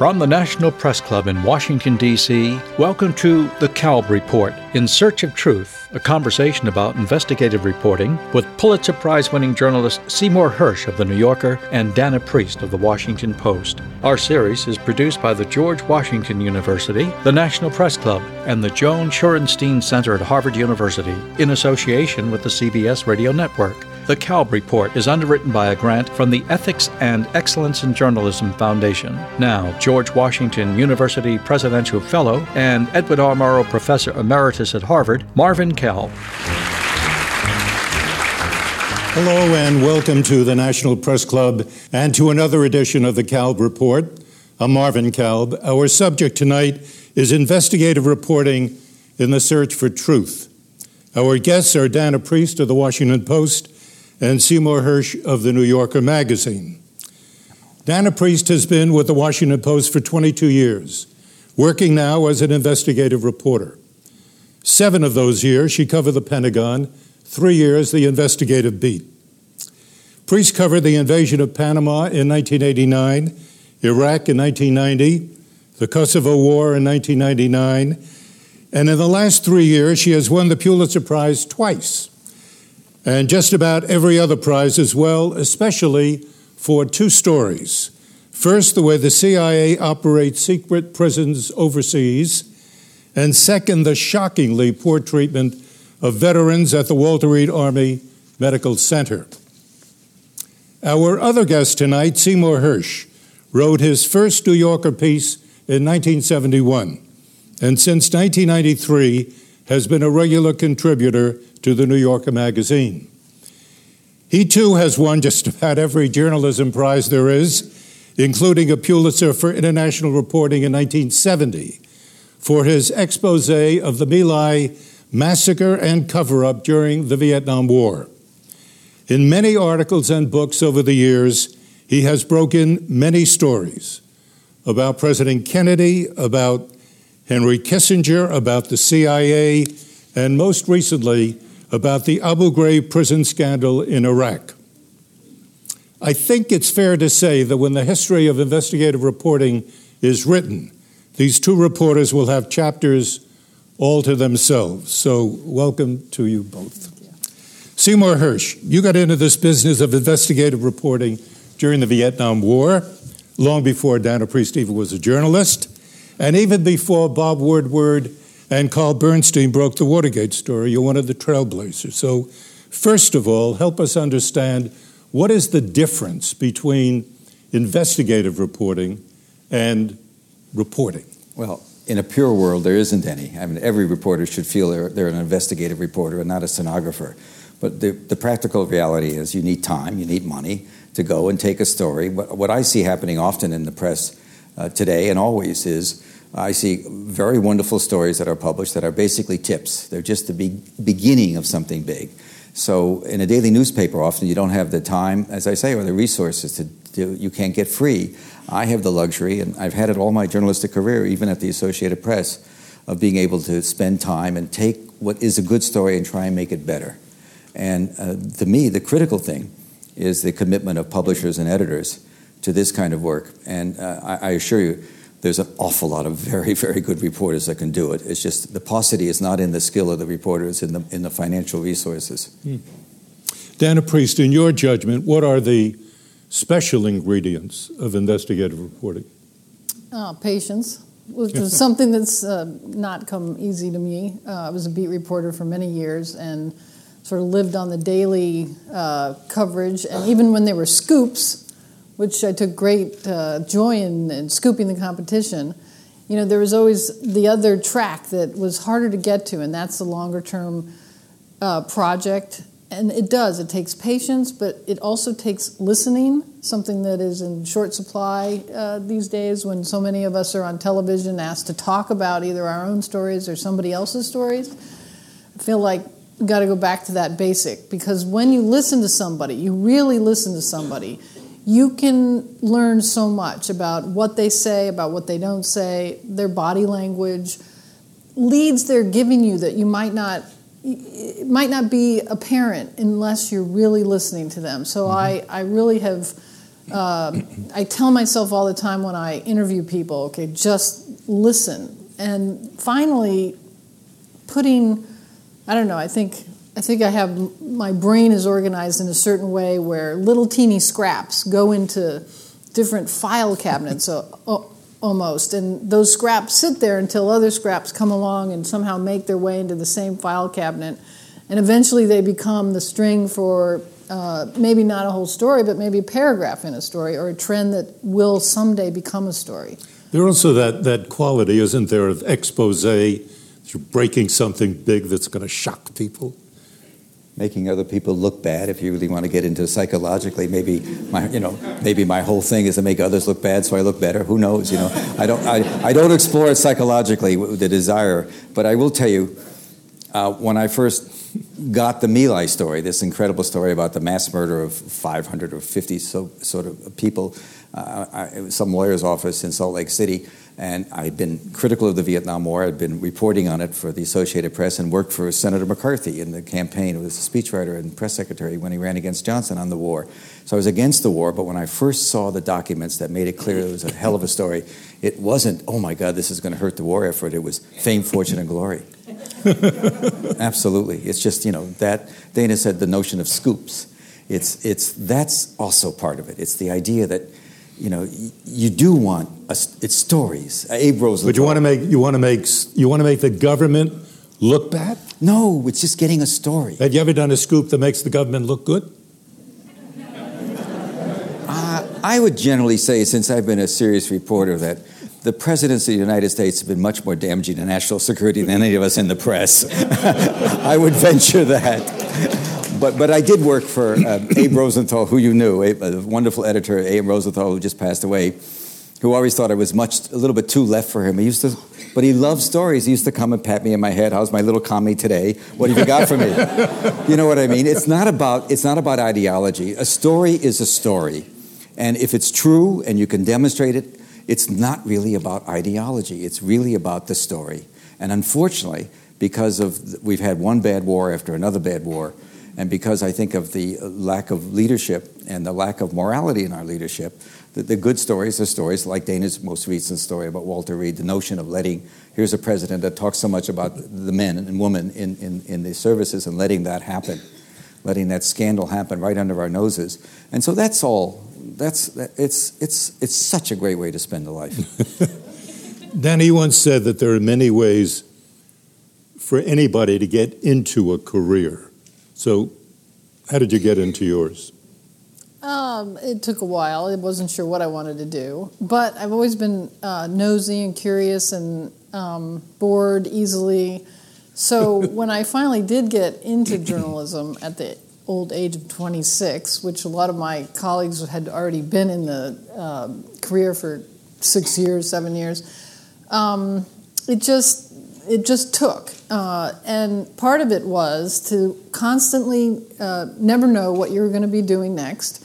From the National Press Club in Washington, D.C., welcome to The Kalb Report In Search of Truth, a conversation about investigative reporting with Pulitzer Prize winning journalist Seymour Hersh of The New Yorker and Dana Priest of The Washington Post. Our series is produced by the George Washington University, the National Press Club, and the Joan Shorenstein Center at Harvard University in association with the CBS Radio Network. The Kalb Report is underwritten by a grant from the Ethics and Excellence in Journalism Foundation. Now, George Washington University Presidential Fellow and Edward R. Murrow Professor Emeritus at Harvard, Marvin Kalb. Hello and welcome to the National Press Club and to another edition of the Kalb Report. I'm Marvin Kalb. Our subject tonight is investigative reporting in the search for truth. Our guests are Dana Priest of the Washington Post and Seymour Hersh of the New Yorker magazine. Dana Priest has been with the Washington Post for 22 years, working now as an investigative reporter. Seven of those years, she covered the Pentagon, three years, the investigative beat. Priest covered the invasion of Panama in 1989, Iraq in 1990, the Kosovo War in 1999, and in the last three years, she has won the Pulitzer Prize twice and just about every other prize as well, especially for two stories. First, the way the CIA operates secret prisons overseas, and second, the shockingly poor treatment of veterans at the Walter Reed Army Medical Center. Our other guest tonight, Seymour Hersh, wrote his first New Yorker piece in 1971, and since 1993 has been a regular contributor to the New Yorker magazine. He too has won just about every journalism prize there is, including a Pulitzer for International Reporting in 1970 for his expose of the My Lai massacre and cover up during the Vietnam War. In many articles and books over the years, he has broken many stories about President Kennedy, about Henry Kissinger, about the CIA, and most recently, about the Abu Ghraib prison scandal in Iraq. I think it's fair to say that when the history of investigative reporting is written, these two reporters will have chapters all to themselves. So, welcome to you both. Seymour Hersh, you got into this business of investigative reporting during the Vietnam War, long before Dana Priest even was a journalist, and even before Bob Woodward and Carl Bernstein broke the Watergate story. You're one of the trailblazers. So, first of all, help us understand what is the difference between investigative reporting and reporting? Well, in a pure world, there isn't any. I mean, every reporter should feel they're, they're an investigative reporter and not a stenographer. But the, the practical reality is you need time, you need money to go and take a story. What, what I see happening often in the press uh, today and always is I see very wonderful stories that are published that are basically tips. They're just the be- beginning of something big. So, in a daily newspaper, often you don't have the time, as I say, or the resources to do, you can't get free. I have the luxury, and I've had it all my journalistic career, even at the Associated Press, of being able to spend time and take what is a good story and try and make it better. And uh, to me, the critical thing is the commitment of publishers and editors to this kind of work. And uh, I, I assure you, there's an awful lot of very, very good reporters that can do it. It's just the paucity is not in the skill of the reporters, in the, in the financial resources. Hmm. Dana Priest, in your judgment, what are the special ingredients of investigative reporting? Uh, patience, which is something that's uh, not come easy to me. Uh, I was a beat reporter for many years and sort of lived on the daily uh, coverage. And even when there were scoops, which I took great uh, joy in, in scooping the competition, you know, there was always the other track that was harder to get to, and that's the longer term uh, project. And it does, it takes patience, but it also takes listening, something that is in short supply uh, these days when so many of us are on television asked to talk about either our own stories or somebody else's stories. I feel like got to go back to that basic because when you listen to somebody, you really listen to somebody, you can learn so much about what they say, about what they don't say, their body language, leads they're giving you that you might not it might not be apparent unless you're really listening to them. So mm-hmm. I, I really have Uh, I tell myself all the time when I interview people, okay, just listen. And finally, putting, I don't know, I think I think I have my brain is organized in a certain way where little teeny scraps go into different file cabinets almost, and those scraps sit there until other scraps come along and somehow make their way into the same file cabinet, and eventually they become the string for uh, maybe not a whole story, but maybe a paragraph in a story or a trend that will someday become a story. There also that that quality, isn't there, of expose? You're breaking something big that's going to shock people making other people look bad. If you really want to get into psychologically, maybe my, you know, maybe my whole thing is to make others look bad so I look better. Who knows? You know, I don't, I, I don't explore it psychologically, the desire. But I will tell you, uh, when I first got the My Lai story, this incredible story about the mass murder of 500 or 50 so, sort of people, uh, I, some lawyer's office in Salt Lake City. And I'd been critical of the Vietnam War. I'd been reporting on it for the Associated Press and worked for Senator McCarthy in the campaign. He was a speechwriter and press secretary when he ran against Johnson on the war. So I was against the war, but when I first saw the documents that made it clear it was a hell of a story, it wasn't, oh my God, this is going to hurt the war effort. It was fame, fortune, and glory. Absolutely. It's just, you know, that Dana said the notion of scoops. It's, it's, that's also part of it. It's the idea that you know, you do want a, it's stories. Abe Rosenthal. But you want to make you want to make you want to make the government look bad. No, it's just getting a story. Have you ever done a scoop that makes the government look good? Uh, I would generally say, since I've been a serious reporter, that the presidents of the United States have been much more damaging to national security than any of us in the press. I would venture that but but I did work for uh, Abe Rosenthal, who you knew, a, a, wonderful editor, Abe Rosenthal, who just passed away, who always thought I was much a little bit too left for him. He used to, but he loved stories. He used to come and pat me in my head. How's my little commie today? What have you got for me? you know what I mean? It's not about it's not about ideology. A story is a story, and if it's true and you can demonstrate it, it's not really about ideology. It's really about the story. And unfortunately, because of we've had one bad war after another bad war and because I think of the lack of leadership and the lack of morality in our leadership, the, the good stories are stories like Dana's most recent story about Walter Reed, the notion of letting, here's a president that talks so much about the men and women in, in, in the services and letting that happen, letting that scandal happen right under our noses. And so that's all, that's, it's, it's, it's such a great way to spend a life. Danny once said that there are many ways for anybody to get into a career. So, how did you get into yours? Um, it took a while. I wasn't sure what I wanted to do, but I've always been uh, nosy and curious and um, bored easily. So when I finally did get into journalism at the old age of 26, which a lot of my colleagues had already been in the uh, career for six years, seven years, um, it just it just took. Uh, and part of it was to constantly uh, never know what you were going to be doing next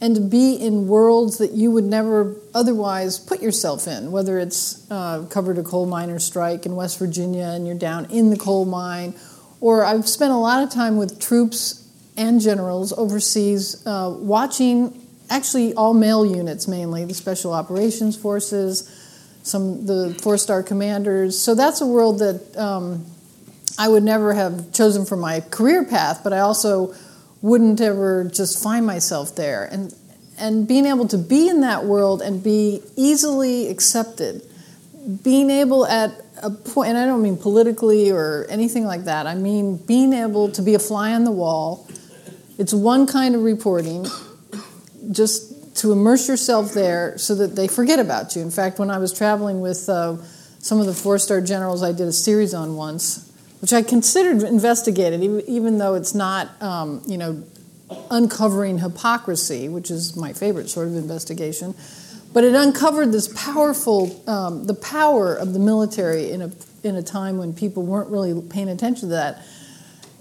and to be in worlds that you would never otherwise put yourself in, whether it's uh, covered a coal miner strike in West Virginia and you're down in the coal mine, or I've spent a lot of time with troops and generals overseas uh, watching actually all male units mainly, the Special Operations Forces some the four star commanders. So that's a world that um, I would never have chosen for my career path, but I also wouldn't ever just find myself there. And and being able to be in that world and be easily accepted, being able at a point, and I don't mean politically or anything like that. I mean being able to be a fly on the wall. It's one kind of reporting, just to immerse yourself there so that they forget about you. In fact, when I was traveling with uh, some of the four star generals, I did a series on once, which I considered investigated, even though it's not, um, you know, uncovering hypocrisy, which is my favorite sort of investigation. But it uncovered this powerful, um, the power of the military in a, in a time when people weren't really paying attention to that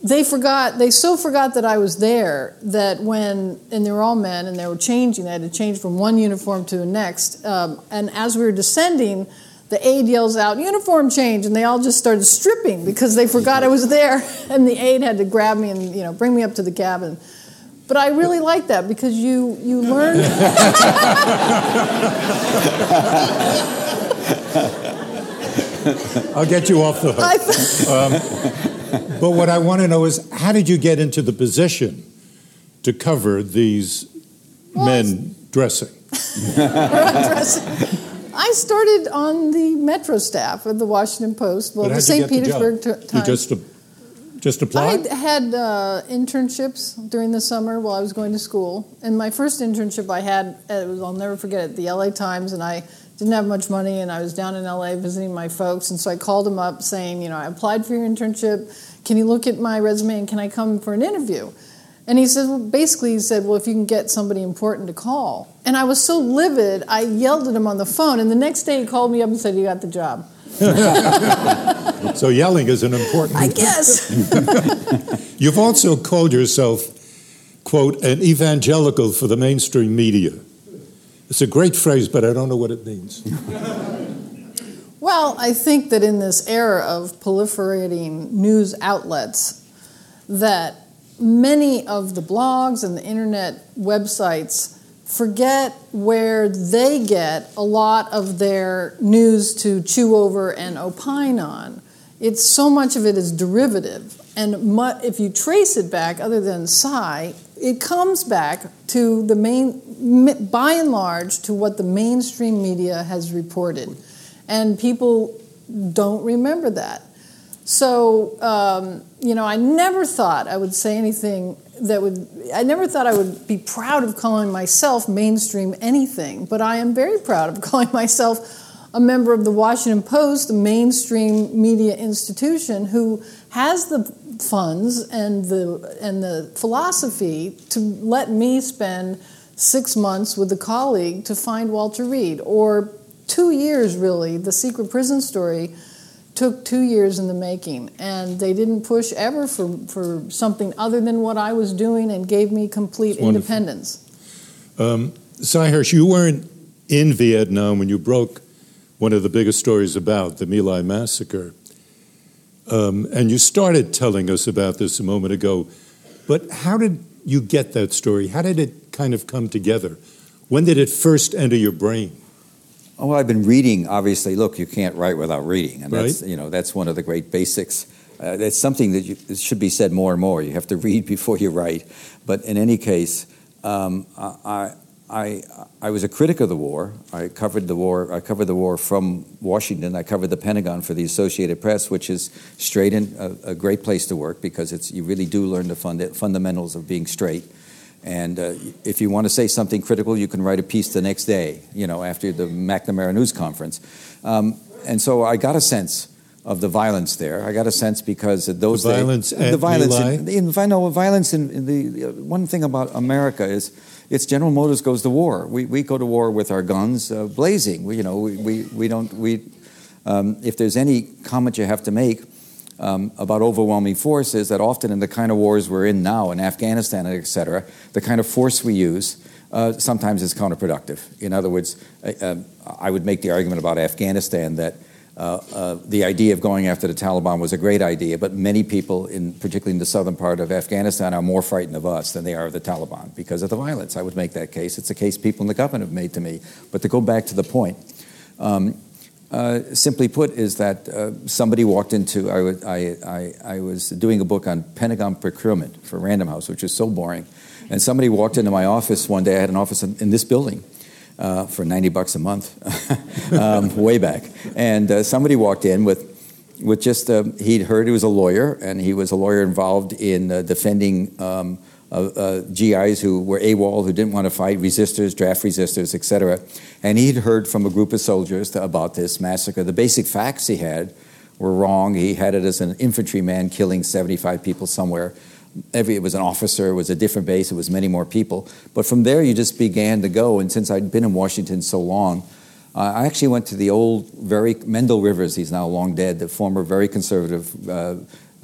they forgot they so forgot that i was there that when and they were all men and they were changing they had to change from one uniform to the next um, and as we were descending the aide yells out uniform change and they all just started stripping because they forgot i was there and the aide had to grab me and you know bring me up to the cabin But I really like that because you you learn. I'll get you off the hook. But what I want to know is how did you get into the position to cover these well, men dressing? dressing. I started on the Metro staff of the Washington Post, well, the St. Petersburg the Times. You just, just applied? I had uh, internships during the summer while I was going to school. And my first internship I had, it was, I'll never forget it, the LA Times, and I didn't have much money, and I was down in LA visiting my folks. And so I called them up saying, you know, I applied for your internship. Can you look at my resume and can I come for an interview? And he said, well, basically, he said, well, if you can get somebody important to call. And I was so livid, I yelled at him on the phone. And the next day, he called me up and said, you got the job. so yelling is an important. I guess. You've also called yourself, quote, an evangelical for the mainstream media. It's a great phrase, but I don't know what it means. well, I think that in this era of proliferating news outlets, that many of the blogs and the internet websites forget where they get a lot of their news to chew over and opine on. It's so much of it is derivative. And if you trace it back, other than Sy, it comes back to the main, by and large, to what the mainstream media has reported. And people don't remember that. So, um, you know, I never thought I would say anything that would, I never thought I would be proud of calling myself mainstream anything, but I am very proud of calling myself a member of the Washington Post, the mainstream media institution, who has the funds and the, and the philosophy to let me spend six months with a colleague to find Walter Reed, or two years really, the secret prison story took two years in the making, and they didn't push ever for, for something other than what I was doing and gave me complete independence. Um, Sy Hersh, you weren't in Vietnam when you broke one of the biggest stories about the My Lai massacre. Um, and you started telling us about this a moment ago. But how did you get that story? How did it kind of come together? When did it first enter your brain? Oh, well, I've been reading. Obviously, look, you can't write without reading, and that's you know that's one of the great basics. Uh, that's something that you, should be said more and more. You have to read before you write. But in any case, um, I, I, I was a critic of the war. I covered the war. I covered the war from Washington. I covered the Pentagon for the Associated Press, which is straight and a, a great place to work because it's you really do learn the fund, fundamentals of being straight. And uh, if you want to say something critical, you can write a piece the next day, you know, after the McNamara News Conference. Um, and so I got a sense of the violence there. I got a sense because those the violence days, the violence in, in, no, violence in, in the uh, one thing about America is it's General Motors goes to war. We, we go to war with our guns uh, blazing. We, you know, we, we, we don't we um, if there's any comment you have to make um, about overwhelming force is that often in the kind of wars we're in now, in Afghanistan, et cetera, the kind of force we use uh, sometimes is counterproductive. In other words, uh, I would make the argument about Afghanistan that uh, uh, the idea of going after the Taliban was a great idea, but many people, in, particularly in the southern part of Afghanistan, are more frightened of us than they are of the Taliban because of the violence. I would make that case. It's a case people in the government have made to me. But to go back to the point, um, uh, simply put, is that uh, somebody walked into, I, was doing a book on Pentagon procurement for Random House, which is so boring. And somebody walked into my office one day, I had an office in, in this building. Uh, for 90 bucks a month, um, way back. And uh, somebody walked in with, with just, uh, he'd heard he was a lawyer, and he was a lawyer involved in defending um, uh, GIs who were AWOL, who didn't want to fight, resistors, draft resistors, etc. And he'd heard from a group of soldiers about this massacre. The basic facts he had were wrong. He had it as an infantryman killing 75 people somewhere. Every, it was an officer, it was a different base, it was many more people. But from there, you just began to go. And since I'd been in Washington so long, uh, I actually went to the old, very Mendel Rivers, he's now long dead, the former very conservative uh,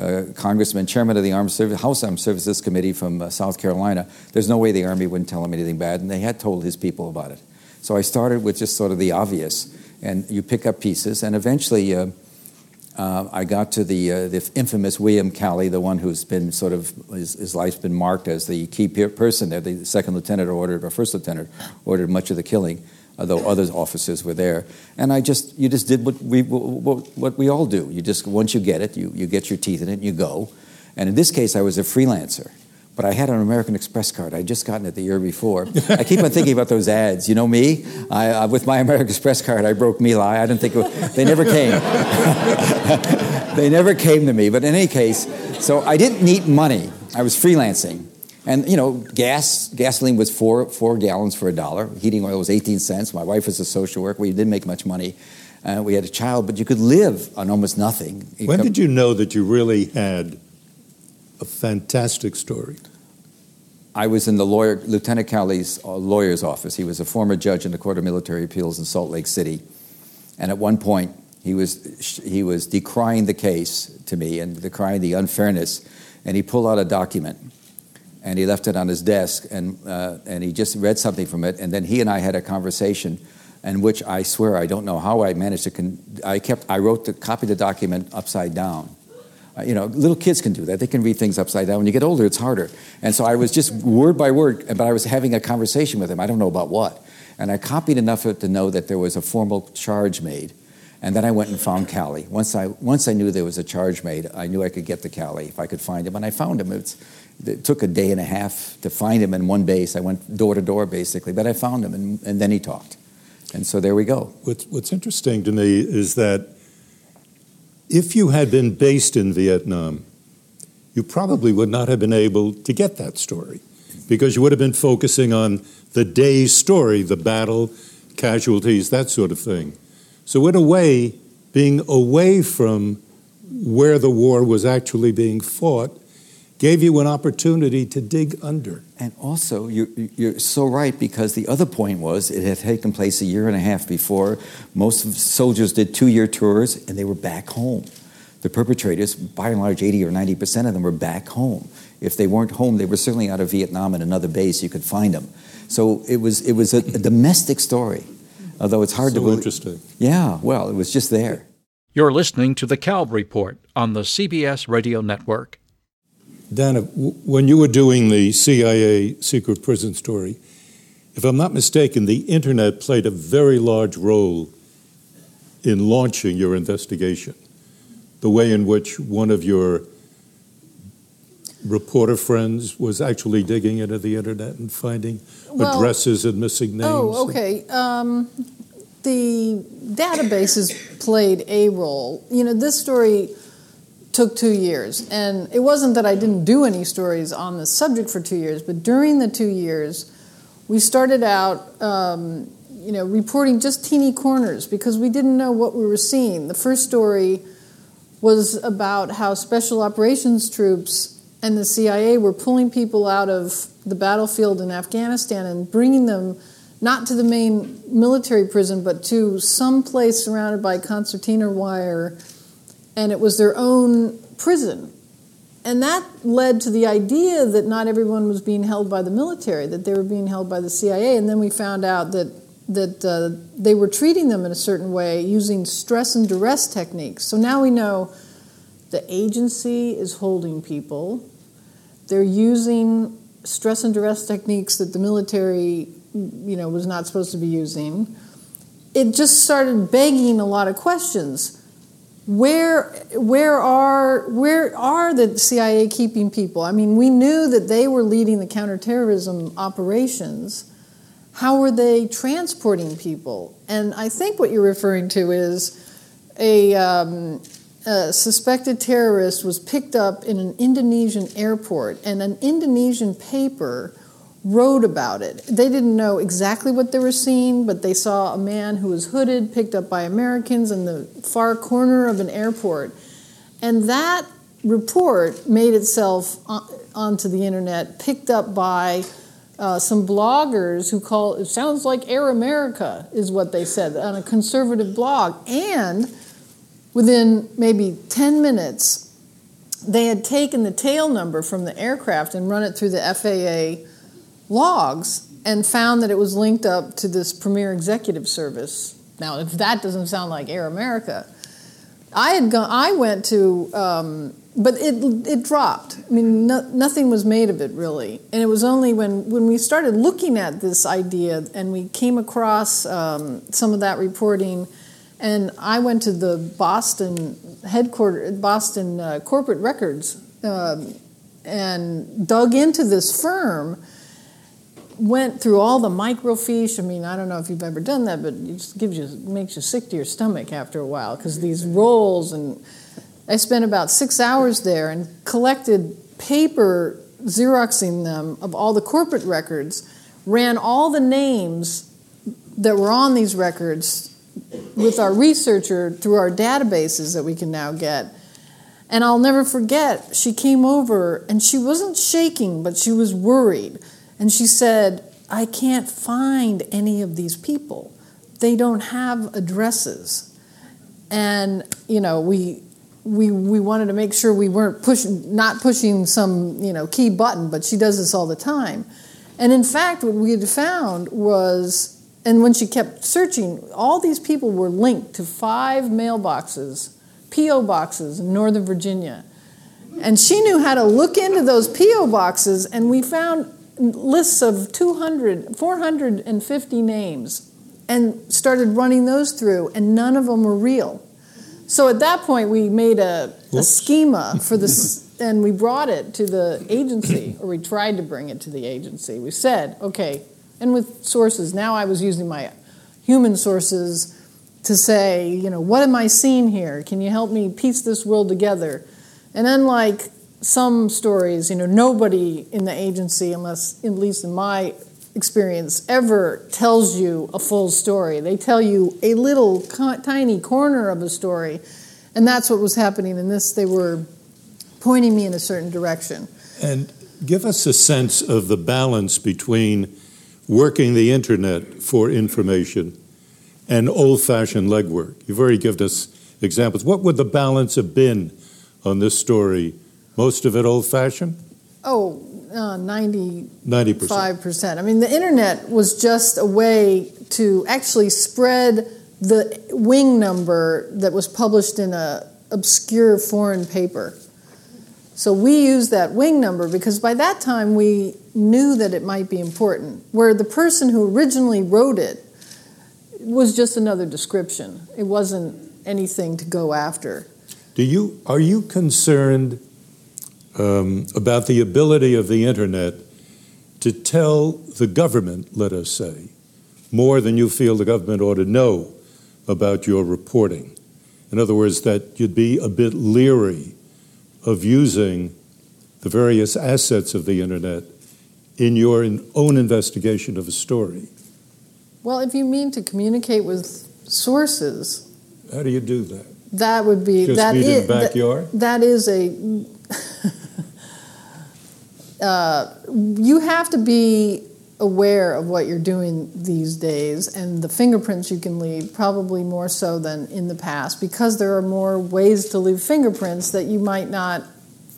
uh, congressman, chairman of the Armed Service, House Armed Services Committee from uh, South Carolina. There's no way the Army wouldn't tell him anything bad, and they had told his people about it. So I started with just sort of the obvious, and you pick up pieces, and eventually, uh, uh, I got to the, uh, the infamous William Calley, the one who's been sort of, his, his life's been marked as the key person there. The second lieutenant ordered, or first lieutenant ordered much of the killing, although other officers were there. And I just, you just did what we, what, what we all do. You just, once you get it, you, you get your teeth in it and you go. And in this case, I was a freelancer but I had an American Express card. I'd just gotten it the year before. I keep on thinking about those ads. You know me? I, uh, with my American Express card, I broke My Lai. I didn't think it, they never came. they never came to me. But in any case, so I didn't need money. I was freelancing. And you know, gas gasoline was four four gallons for a dollar. Heating oil was 18 cents. My wife was a social worker. We didn't make much money. Uh, we had a child, but you could live on almost nothing. when did you know that you really had a fantastic story. I was in the lawyer, Lieutenant Calley's uh, lawyer's office. He was a former judge in the Court of Military Appeals in Salt Lake City. And at one point, he was, he was decrying the case to me and decrying the unfairness. And he pulled out a document and he left it on his desk and, uh, and he just read something from it. And then he and I had a conversation in which I swear I don't know how I managed to, con- I kept, I wrote the, copy the document upside down uh, you know, little kids can do that. They can read things upside down. When you get older, it's harder. And so I was just word by word, but I was having a conversation with him. I don't know about what. And I copied enough of it to know that there was a formal charge made. And then I went and found Calley. Once I, once I knew there was a charge made, I knew I could get to Calley if I could find him. And I found him. It's, it took a day and a half to find him in one base. I went door to door, basically. But I found him, and, and then he talked. And so there we go. What's, what's interesting to me is that if you had been based in Vietnam, you probably would not have been able to get that story because you would have been focusing on the day's story, the battle, casualties, that sort of thing. So, in a way, being away from where the war was actually being fought gave you an opportunity to dig under. And also, you're, you're, so right because the other point was it had taken place a year and a half before. Most soldiers did two year tours and they were back home. The perpetrators, by and large, 80 or 90 percent of them were back home. If they weren't home, they were certainly out of Vietnam in another base. You could find them. So it was, it was a, a domestic story, although it's hard so to believe. interesting. Yeah, well, it was just there. You're listening to the Kalb Report on the CBS Radio Network. Dana, when you were doing the CIA secret prison story, if I'm not mistaken, the internet played a very large role in launching your investigation. The way in which one of your reporter friends was actually digging into the internet and finding well, addresses and missing names. Oh, okay. Um, the databases played a role. You know, this story took two years. And it wasn't that I didn't do any stories on the subject for two years, but during the two years, we started out, um, you know, reporting just teeny corners because we didn't know what we were seeing. The first story was about how special operations troops and the CIA were pulling people out of the battlefield in Afghanistan and bringing them not to the main military prison, but to some place surrounded by concertina wire and it was their own prison. And that led to the idea that not everyone was being held by the military, that they were being held by the CIA. And then we found out that, that uh, they were treating them in a certain way using stress and duress techniques. So now we know the agency is holding people, they're using stress and duress techniques that the military you know, was not supposed to be using. It just started begging a lot of questions where where are where are the CIA keeping people? I mean, we knew that they were leading the counterterrorism operations. How were they transporting people? And I think what you're referring to is a, um, a suspected terrorist was picked up in an Indonesian airport, and an Indonesian paper wrote about it. They didn't know exactly what they were seeing, but they saw a man who was hooded, picked up by Americans in the far corner of an airport. And that report made itself onto the internet, picked up by uh, some bloggers who call it sounds like Air America, is what they said on a conservative blog. And within maybe 10 minutes, they had taken the tail number from the aircraft and run it through the FAA logs and found that it was linked up to this Premier Executive Service. Now, if that doesn't sound like Air America, I had gone. I went to, um, but it it dropped. I mean, no, nothing was made of it really, and it was only when when we started looking at this idea and we came across um, some of that reporting, and I went to the Boston headquarters, Boston uh, corporate records, um, and dug into this firm went through all the microfiche. I mean, I don't know if you've ever done that, but it just gives you makes you sick to your stomach after a while because these rolls and I spent about six hours there and collected paper, xeroxing them of all the corporate records, ran all the names that were on these records with our researcher through our databases that we can now get. And I'll never forget, she came over and she wasn't shaking, but she was worried and she said, I can't find any of these people. They don't have addresses. And, you know, we, we, we wanted to make sure we weren't pushing, not pushing some, you know, key button, but she does this all the time. And in fact, what we had found was, and when she kept searching, all these people were linked to five mailboxes, P.O. boxes in Northern Virginia. And she knew how to look into those P.O. boxes, and we found lists of 200, 450 names and started running those through, and none of them were real. So at that point, we made a, a schema for this, and we brought it to the agency, or we tried to bring it to the agency. We said, okay, and with sources, now I was using my human sources to say, you know, what am I seeing here? Can you help me piece this world together? And unlike some stories, you know, nobody in the agency, unless, at least in my experience, ever tells you a full story. They tell you a little tiny corner of a story. And that's what was happening in this. They were pointing me in a certain direction. And give us a sense of the balance between working the internet for information and old fashioned legwork. You've already given us examples. What would the balance have been on this story most of it old fashioned? Oh, uh, 90, 90%. 5%. I mean, the internet was just a way to actually spread the wing number that was published in a obscure foreign paper. So we used that wing number because by that time we knew that it might be important. Where the person who originally wrote it was just another description. It wasn't anything to go after. Do you are you concerned um, about the ability of the internet to tell the government, let us say, more than you feel the government ought to know about your reporting. In other words, that you'd be a bit leery of using the various assets of the internet in your own investigation of a story. Well, if you mean to communicate with sources, how do you do that? That would be Just that meet is, in the backyard. That, that is a uh, you have to be aware of what you're doing these days and the fingerprints you can leave probably more so than in the past because there are more ways to leave fingerprints that you might not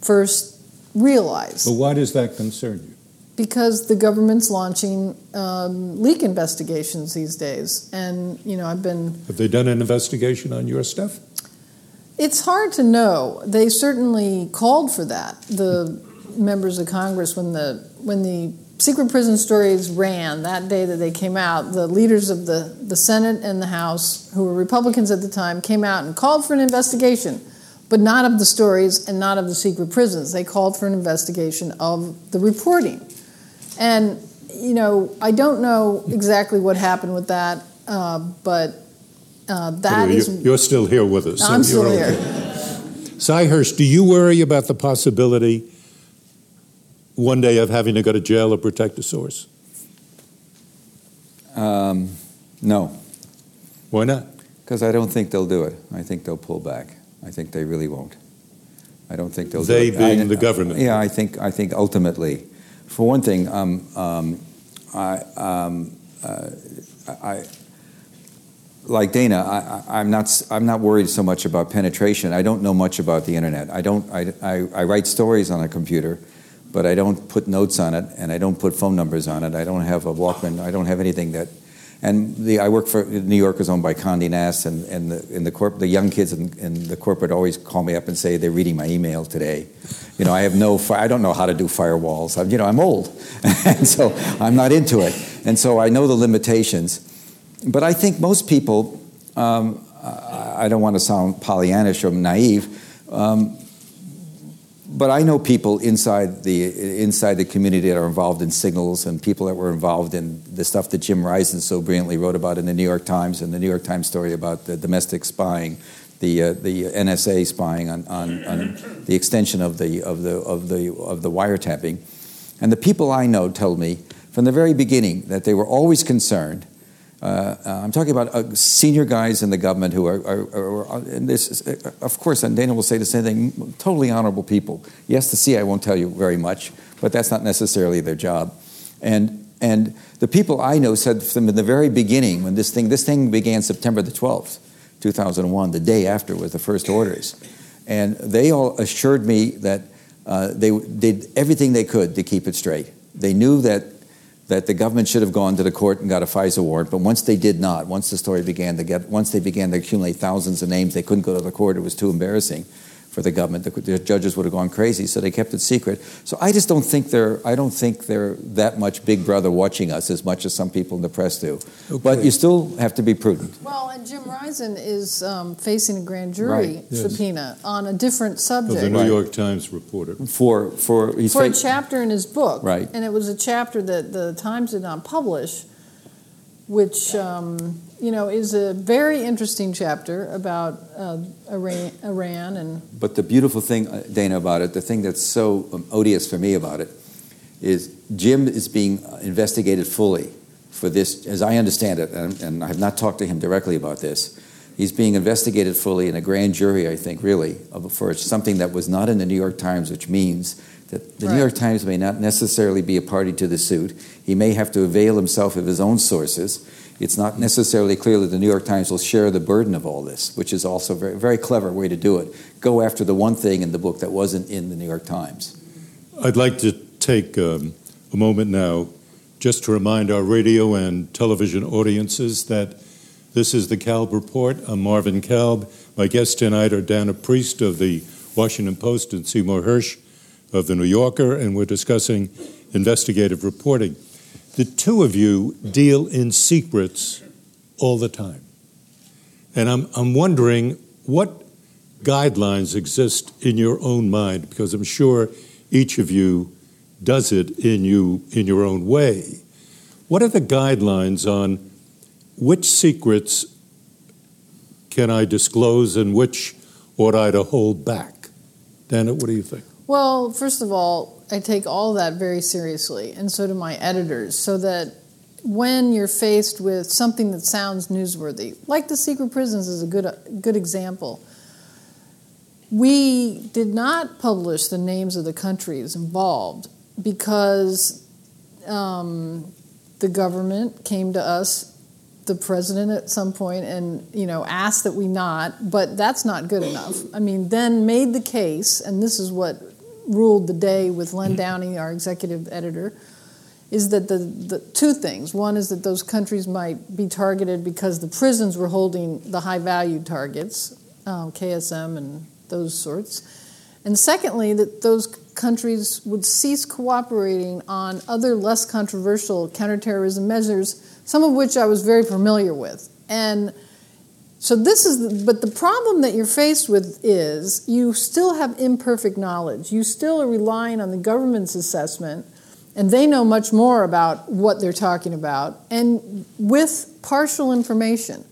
first realize. But why does that concern you? Because the government's launching um, leak investigations these days and you know i've been have they done an investigation on your stuff? It's hard to know. They certainly called for that. The members of Congress when the when the secret prison stories ran that day that they came out. The leaders of the the Senate and the House, who were Republicans at the time, came out and called for an investigation, but not of the stories and not of the secret prisons. They called for an investigation of the reporting, and you know I don't know exactly what happened with that, uh, but. Uh, that anyway, is, you're, still here with us. I'm still here. Sy Hersh, do you worry about the possibility one day of having to go to jail or protect a source? Um, no. Why not? Because I don't think they'll do it. I think they'll pull back. I think they really won't. I don't think they'll they do it. Being I, the government. Yeah, I think, I think ultimately, for one thing, um, um, I, um, uh, I, like Dana, I, am not. I'm not worried so much about penetration. I don't know much about the internet. I don't. I, I, I write stories on a computer but I don't put notes on it and I don't put phone numbers on it. I don't have a Walkman. I don't have anything that. And the, I work for New York is owned by Condé Nast, and, and the, and the, corp, the young kids in, in the corporate always call me up and say they're reading my email today. You know, I have no, I don't know how to do firewalls. I'm, you know, I'm old, and so I'm not into it. And so I know the limitations. But I think most people, um, I don't want to sound Pollyannish or naive, um, but I know people inside the inside the community that are involved in signals and people that were involved in the stuff that Jim Risen so brilliantly wrote about in the New York Times and the New York Times story about the domestic spying, the uh, the NSA spying on, on, on, the extension of the of the of the of the wiretapping, and the people I know told me from the very beginning that they were always concerned uh, uh, I'm talking about uh, senior guys in the government who are, are, are, is, uh, of course, and Dana will say the same thing, totally honorable people. Yes, the CIA won't tell you very much, but that's not necessarily their job. And, and the people I know said from in the very beginning, when this thing, this thing began September the 12th, 2001, the day after was the first orders. And they all assured me that uh, they did everything they could to keep it straight. They knew that that the government should have gone to the court and got a FISA warrant, but once they did not, once the story began to get, once they began to accumulate thousands of names, they couldn't go to the court. It was too embarrassing for the government. The, the, judges would have gone crazy, so they kept it secret. So I just don't think they're I don't think they're that much Big Brother watching us as much as some people in the press do. Okay. But you still have to be prudent. Well, and Jim Risen is um, facing a grand jury right. subpoena yes. on a different subject. Of the New right. York Times reporter for for he's for fa- a chapter in his book, right? And it was a chapter that the Times did not publish, which. Um, you know, is a very interesting chapter about uh, Iran, Iran, and. But the beautiful thing, uh, Dana, about it, the thing that's so um, odious for me about it, is Jim is being investigated fully for this, as I understand it, and, and I have not talked to him directly about this. He's being investigated fully in a grand jury, I think, really, for something that was not in the New York Times, which means that the right. New York Times may not necessarily be a party to the suit. He may have to avail himself of his own sources it's not necessarily clear that the New York Times will share the burden of all this, which is also a very, very clever way to do it. Go after the one thing in the book that wasn't in the New York Times. I'd like to take um, a moment now just to remind our radio and television audiences that this is the Kalb Report. I'm Marvin Kalb. My guests tonight are Dana Priest of the Washington Post and Seymour Hersh of the New Yorker, and we're discussing investigative reporting. The two of you deal in secrets all the time. And I'm, I'm wondering what guidelines exist in your own mind, because I'm sure each of you does it in you in your own way. What are the guidelines on which secrets can I disclose and which ought I to hold back? Dana, what do you think? Well, first of all, I take all that very seriously, and so do my editors, so that when you're faced with something that sounds newsworthy, like the secret prisons is a good, good example, we did not publish the names of the countries involved because um, the government came to us the president at some point and you know asked that we not but that's not good enough. I mean then made the case and this is what ruled the day with Len Downie, our executive editor, is that the, the two things. One is that those countries might be targeted because the prisons were holding the high value targets, um, KSM and those sorts. And secondly, that those countries would cease cooperating on other less controversial counterterrorism measures, some of which I was very familiar with. And so this is, but the problem that you're faced with is you still have imperfect knowledge. You still are relying on the government's assessment, and they know much more about what they're talking about, and with partial information.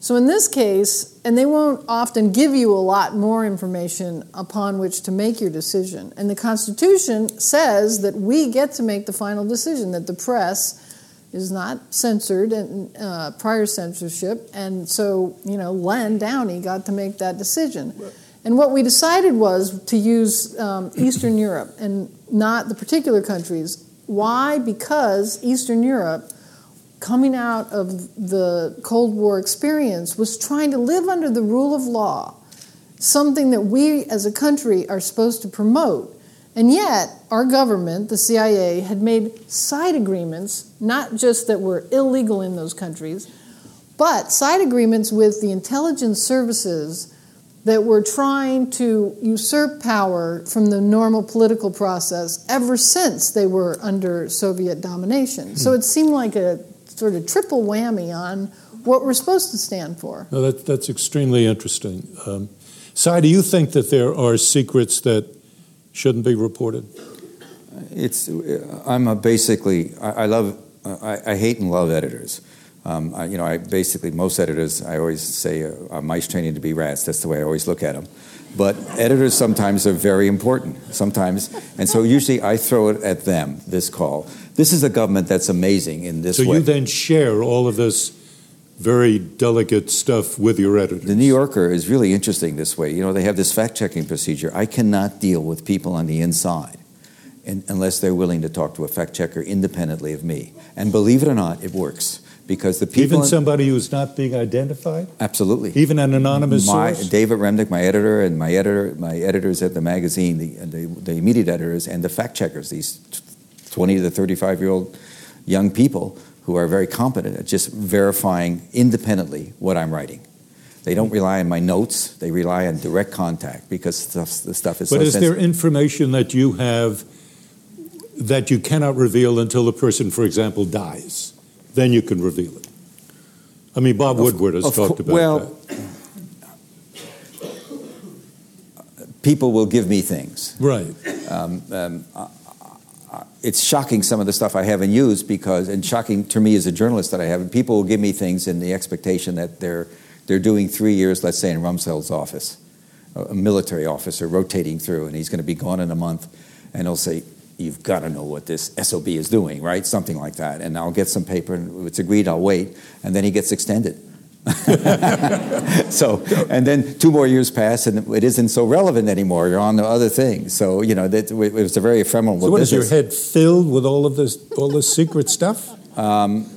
So in this case, and they won't often give you a lot more information upon which to make your decision. And the Constitution says that we get to make the final decision, that the press is not censored and uh, prior censorship, and so you know Len Downie got to make that decision. And what we decided was to use um, Eastern Europe and not the particular countries. Why? Because Eastern Europe, coming out of the Cold War experience, was trying to live under the rule of law, something that we as a country are supposed to promote. And yet, our government, the CIA, had made side agreements, not just that were illegal in those countries, but side agreements with the intelligence services that were trying to usurp power from the normal political process ever since they were under Soviet domination. Hmm. So it seemed like a sort of triple whammy on what we're supposed to stand for. No, that, that's extremely interesting. Um, Sy, do you think that there are secrets that shouldn't be reported? It's. I'm a basically. I, I love. I, I, hate and love editors. Um, I, you know, I basically most editors. I always say uh, are mice training to be rats. That's the way I always look at them. But editors sometimes are very important. Sometimes, and so usually I throw it at them. This call. This is a government that's amazing in this so way. So you then share all of this very delicate stuff with your editors. The New Yorker is really interesting this way. You know, they have this fact checking procedure. I cannot deal with people on the inside in, unless they're willing to talk to a fact checker independently of me. And believe it or not, it works. Because the people. Even somebody who's not being identified? Absolutely. Even an anonymous my, source? David Remnick, my editor, and my editor, my editors at the magazine, the, the, the immediate editors, and the fact checkers, these 20 to 35 year old young people who are very competent at just verifying independently what I'm writing. They don't rely on my notes, they rely on direct contact because the stuff is but so is sensitive. there information that you have that you cannot reveal until the person, for example, dies? Then you can reveal it. I mean, Bob of, Woodward has talked about well, that. People will give me things. Right. Um, um, it's shocking some of the stuff I haven't used because, and shocking to me as a journalist that I haven't. People will give me things in the expectation that they're they're doing three years, let's say, in Rumsfeld's office, a military officer rotating through, and he's going to be gone in a month, and he'll say, "You've got to know what this SOB is doing, right?" Something like that, and I'll get some paper, and it's agreed. I'll wait, and then he gets extended. so, and then two more years pass, and it isn't so relevant anymore. You're on to other things. So, you know, that, it was a very ephemeral so what business. is your head filled with all of this, all this secret stuff? Um,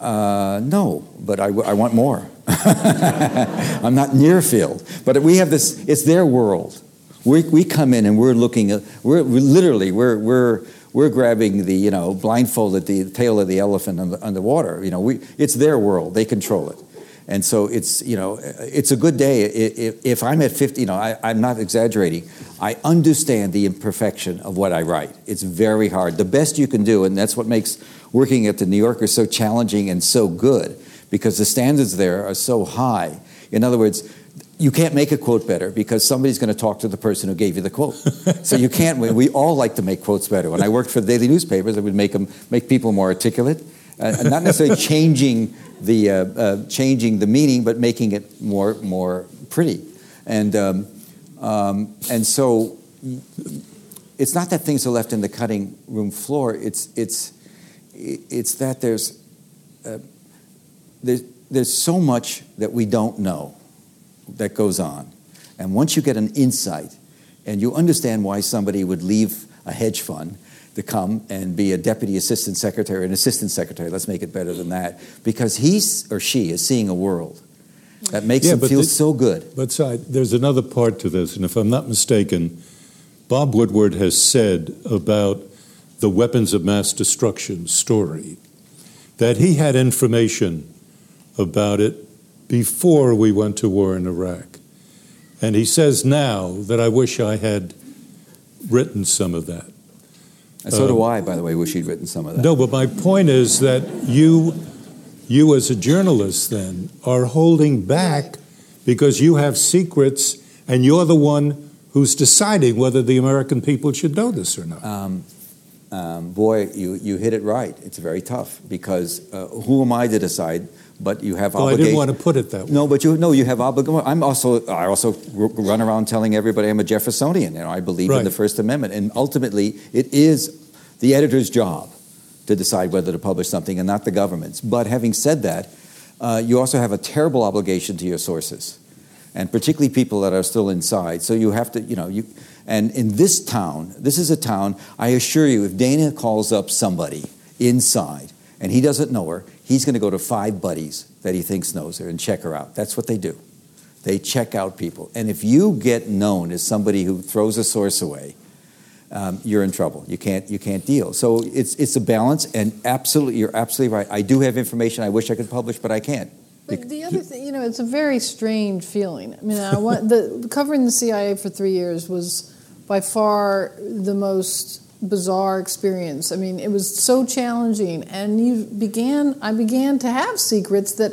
uh, no, but I, I want more. I'm not near filled, but we have this. It's their world. We, we come in and we're looking at. We're, we're literally we're we're we're grabbing the you know blindfolded the tail of the elephant on the, water. You know, we, it's their world. They control it. And so it's, you know, it's a good day. If, if I'm at 50, you know, I, I'm not exaggerating. I understand the imperfection of what I write. It's very hard. The best you can do, and that's what makes working at the New Yorker so challenging and so good, because the standards there are so high. In other words, you can't make a quote better because somebody's going to talk to the person who gave you the quote. so you can't. We all like to make quotes better. When I worked for the daily newspapers, I would make them make people more articulate, uh, not necessarily changing the uh, uh, changing the meaning, but making it more more pretty. And um, um, and so it's not that things are left in the cutting room floor. It's it's it's that there's uh, there's there's so much that we don't know that goes on, and once you get an insight, and you understand why somebody would leave a hedge fund to come and be a deputy assistant secretary, an assistant secretary. Let's make it better than that, because he or she is seeing a world that makes yeah, them feel so good. But there's another part to this, and if I'm not mistaken, Bob Woodward has said about the weapons of mass destruction story that he had information about it before we went to war in Iraq. And he says now that I wish I had written some of that. And so do I, by the way, wish he'd written some of that. No, but my point is that you, you as a journalist then, are holding back because you have secrets and you're the one who's deciding whether the American people should know this or not. Um, um, boy, you, you hit it right. It's very tough because uh, who am I to decide but you have well, obligation. I didn't want to put it that way. No, but you no, you have obligation. I'm also I also run around telling everybody I'm a Jeffersonian. You know, I believe right. in the First Amendment, and ultimately, it is the editor's job to decide whether to publish something, and not the government's. But having said that, uh, you also have a terrible obligation to your sources, and particularly people that are still inside. So you have to, you know, you. And in this town, this is a town. I assure you, if Dana calls up somebody inside and he doesn't know her, he's going to go to five buddies that he thinks knows her and check her out. That's what they do. They check out people. And if you get known as somebody who throws a source away, um, you're in trouble. You can't you can't deal. So it's it's a balance, and absolutely, you're absolutely right. I do have information I wish I could publish, but I can't. But the other thing, you know, it's a very strange feeling. I mean, I want, the covering the CIA for three years was by far the most bizarre experience. I mean, it was so challenging, and you began. I began to have secrets that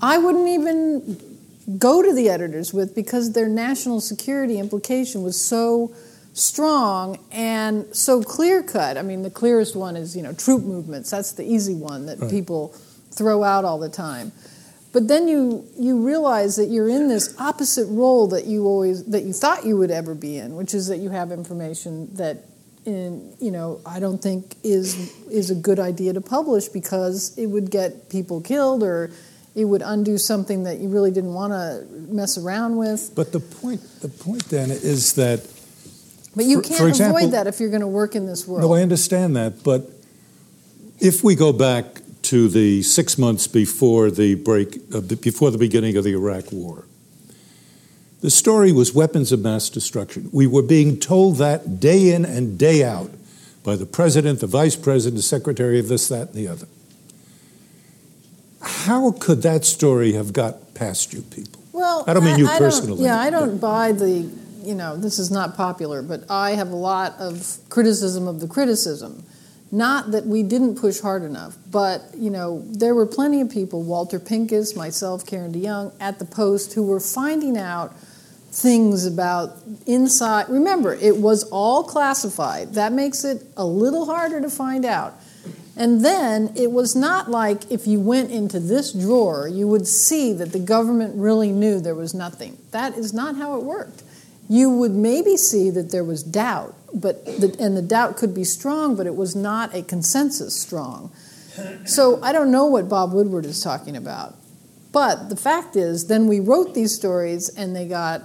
I wouldn't even go to the editors with because their national security implication was so strong and so clear cut. I mean, the clearest one is you know troop movements. That's the easy one that right. people throw out all the time. But then you you realize that you're in this opposite role that you always that you thought you would ever be in, which is that you have information that in you know I don't think is is a good idea to publish because it would get people killed or it would undo something that you really didn't want to mess around with. But the point the point then is that but you can't example, avoid that if you're going to work in this world. No, I understand that. But if we go back to the six months before the break, uh, before the beginning of the Iraq War, the story was weapons of mass destruction. We were being told that day in and day out by the president, the vice president, the secretary of this, that, and the other. How could that story have got past you people? Well, I don't mean you I, personally. yeah, I don't buy the you know, this is not popular, but I have a lot of criticism of the criticism. Not that we didn't push hard enough, but you know, there were plenty of people, Walter Pincus, myself, Karen DeYoung, at the Post, who were finding out things about inside. Remember, it was all classified. That makes it a little harder to find out. And then it was not like if you went into this drawer, you would see that the government really knew there was nothing. That is not how it worked you would maybe see that there was doubt, but the, and the doubt could be strong, but it was not a consensus strong. So I don't know what Bob Woodward is talking about. But the fact is, then we wrote these stories and they got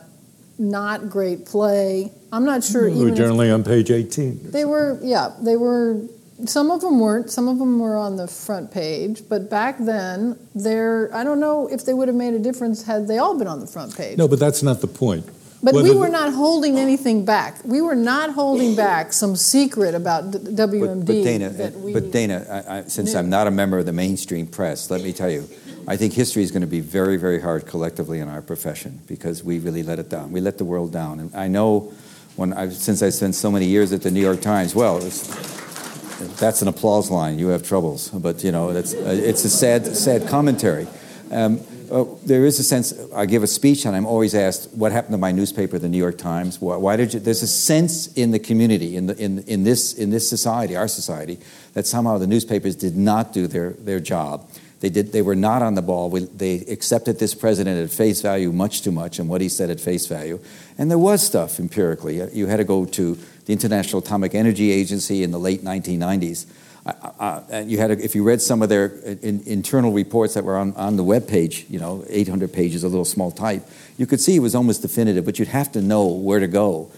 not great play. I'm not sure. They were generally on page 18. They were, yeah, they were. Some of them weren't. Some of them were on the front page. But back then, there, I don't know if they would have made a difference had they all been on the front page. No, but that's not the point. But we were not holding anything back. We were not holding back some secret about WMD. But, but Dana, uh, but Dana I, I, since knew. I'm not a member of the mainstream press, let me tell you, I think history is going to be very, very hard collectively in our profession because we really let it down. We let the world down. And I know when I've, since I spent so many years at the New York Times, well, that's an applause line. You have troubles, but you know, it's, it's a sad, sad commentary. Um, uh, there is a sense. I give a speech, and I'm always asked, "What happened to my newspaper, the New York Times? Why, why did you?" There's a sense in the community, in the in in this in this society, our society, that somehow the newspapers did not do their their job. They did. They were not on the ball. We, they accepted this president at face value, much too much, and what he said at face value. And there was stuff empirically. You had to go to the International Atomic Energy Agency in the late 1990s uh, you had, a, if you read some of their in, internal reports that were on, on the web page, you know, 800 pages, a little small type, you could see it was almost definitive, but you'd have to know where to go.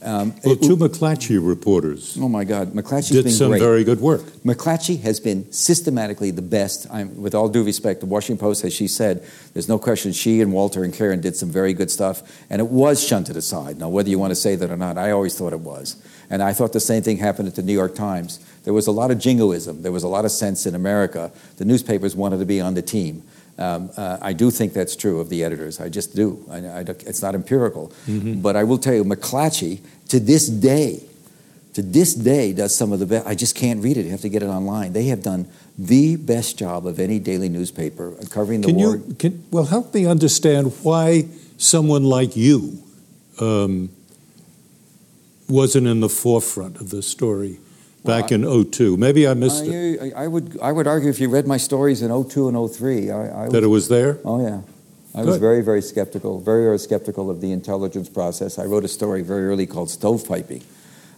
Um, well, it, two McClatchy reporters. Oh my God, McClatchy did some great. very good work. McClatchy has been systematically the best. I'm, with all due respect, the Washington Post, as she said, there's no question she and Walter and Karen did some very good stuff, and it was shunted aside. Now, whether you want to say that or not, I always thought it was, and I thought the same thing happened at the New York Times. There was a lot of jingoism. There was a lot of sense in America. The newspapers wanted to be on the team. Um, uh, I do think that's true of the editors. I just do. I, I, it's not empirical. Mm-hmm. But I will tell you, McClatchy, to this day, to this day, does some of the best. I just can't read it. You have to get it online. They have done the best job of any daily newspaper covering the can war. You, can, well, help me understand why someone like you um, wasn't in the forefront of the story back in 02. Maybe I missed uh, it. I, I, would, I would argue if you read my stories in 02 and 03, I, I that it was there? Oh, yeah. I Good. was very, very skeptical, very, very skeptical of the intelligence process. I wrote a story very early called Stovepiping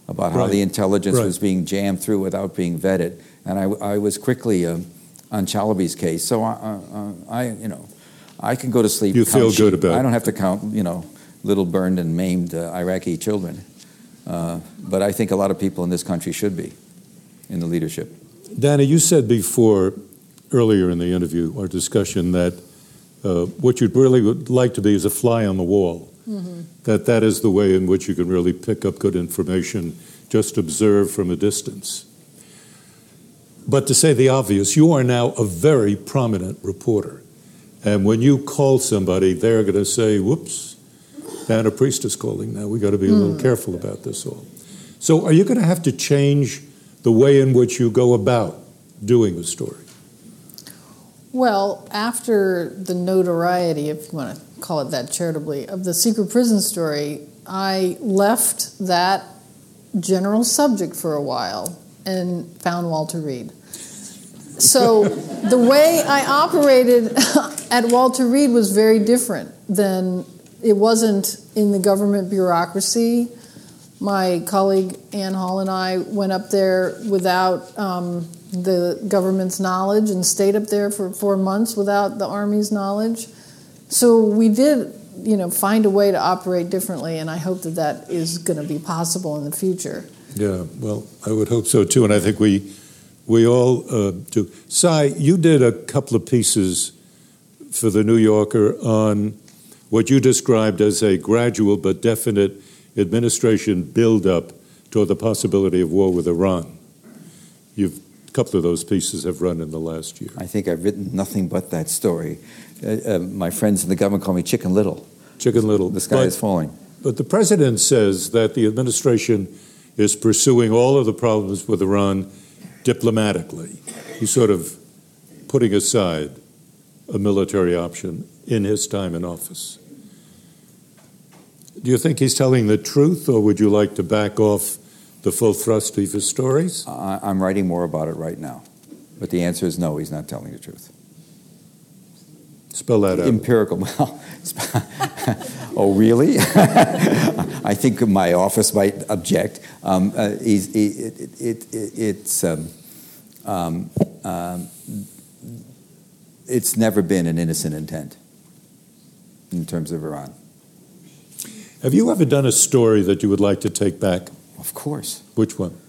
about how the intelligence right. was being jammed through without being vetted. And I, I was quickly um, on Chalabi's case. So I, uh, I, you know, I can go to sleep. You feel good about it. I don't have to count, you know, little burned and maimed uh, Iraqi children. Uh, but I think a lot of people in this country should be in the leadership. Dana, you said before, earlier in the interview or discussion, that uh, what you'd really would like to be is a fly on the wall. Mm-hmm. That that is the way in which you can really pick up good information just observe from a distance. But to say the obvious, you are now a very prominent reporter. And when you call somebody, they're going to say, whoops, Dana Priest is calling now. We've got to be a little mm. careful about this all. So, are you going to have to change the way in which you go about doing the story? Well, after the notoriety, if you want to call it that charitably, of the secret prison story, I left that general subject for a while and found Walter Reed. So the way I operated at Walter Reed was very different than it wasn't in the government bureaucracy. My colleague Anne Hull and I went up there without um, the government's knowledge and stayed up there for four months without the Army's knowledge. So we did, you know, find a way to operate differently, and I hope that that is going to be possible in the future. Yeah, well, I would hope so too, and I think we we all uh, do. Sy, you did a couple of pieces for the New Yorker on what you described as a gradual but definite administration buildup toward the possibility of war with Iran. You've a couple of those pieces have run in the last year. I think I've written nothing but that story. Uh, uh, my friends in the government call me Chicken Little. Chicken Little. The sky but, is falling. But the president says that the administration is pursuing all of the problems with Iran diplomatically. He's sort of putting aside a military option in his time in office. Do you think he's telling the truth, or would you like to back off the full thrust of his stories? I'm writing more about it right now. But the answer is no, he's not telling the truth. Spell that out. Empirical. oh, really? I think my office might object. Um, uh, it, it, it, it's, um, um, um, it's never been an innocent intent in terms of Iran. Have you ever done a story that you would like to take back? Of course. Which one?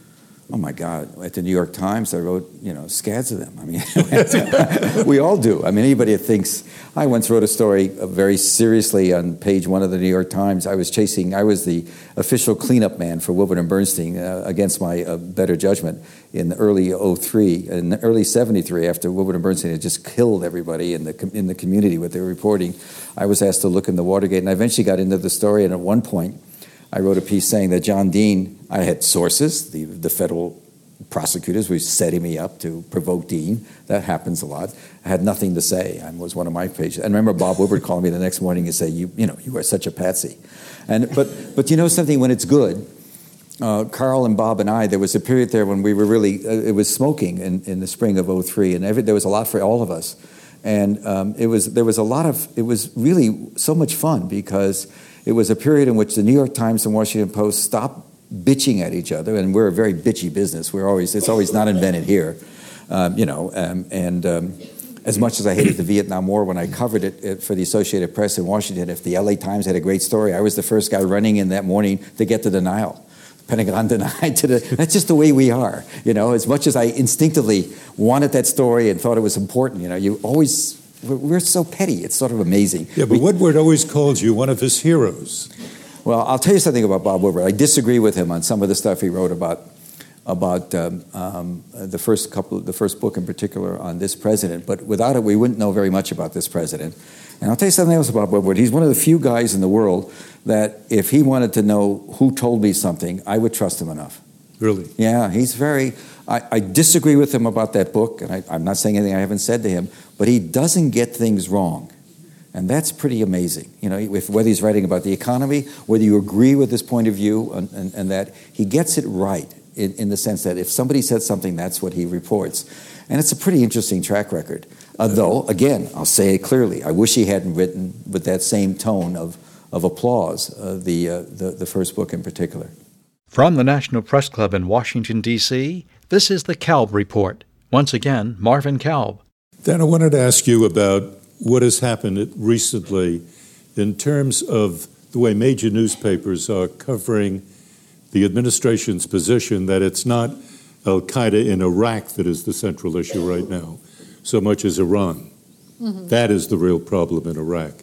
Oh my God! At the New York Times, I wrote you know scads of them. I mean, we all do. I mean, anybody that thinks I once wrote a story uh, very seriously on page one of the New York Times. I was chasing. I was the official cleanup man for Woodward and Bernstein uh, against my uh, better judgment in the early 03, in the early 73, after Woodward and Bernstein had just killed everybody in the in the community with their reporting. I was asked to look in the Watergate, and I eventually got into the story. And at one point I wrote a piece saying that John Dean, I had sources, the, the federal prosecutors were setting me up to provoke Dean. That happens a lot. I had nothing to say. I was one of my pages. And I remember Bob Woodward calling me the next morning and say, "You, you know, you are such a patsy." And but but you know something when it's good. Uh, Carl and Bob and I, there was a period there when we were really, uh, it was smoking in, in the spring of 03, and every, there was a lot for all of us. And um, it was, there was a lot of, it was really so much fun because it was a period in which the New York Times and Washington Post stopped bitching at each other, and we're a very bitchy business. We're always it's always not invented here, um, you know. Um, and um, as much as I hated the Vietnam War when I covered it, it, for the Associated Press in Washington, if the LA Times had a great story, I was the first guy running in that morning to get the denial. Pentagon denied to the. That's just the way we are, you know. As much as I instinctively wanted that story and thought it was important, you know, you always we're so petty. It's sort of amazing. Yeah, but we, Woodward always calls you one of his heroes. Well, I'll tell you something about Bob Woodward. I disagree with him on some of the stuff he wrote about about um, um, the first couple, the first book in particular on this president. But without it, we wouldn't know very much about this president. And I'll tell you something else about Woodward. He's one of the few guys in the world that if he wanted to know who told me something, I would trust him enough. Really? Yeah, he's very. I, I disagree with him about that book, and I, I'm not saying anything I haven't said to him, but he doesn't get things wrong. And that's pretty amazing. You know, if, whether he's writing about the economy, whether you agree with his point of view, and, and, and that he gets it right in, in, the sense that if somebody said something, that's what he reports. And it's a pretty interesting track record. Uh, though, again, I'll say it clearly, I wish he hadn't written with that same tone of, of applause, uh, the, uh, the, the first book in particular. From the National Press Club in Washington, D.C., this is the Kalb Report. Once again, Marvin Kalb. Dan, I wanted to ask you about what has happened recently in terms of the way major newspapers are covering the administration's position that it's not Al Qaeda in Iraq that is the central issue right now, so much as Iran. Mm-hmm. That is the real problem in Iraq.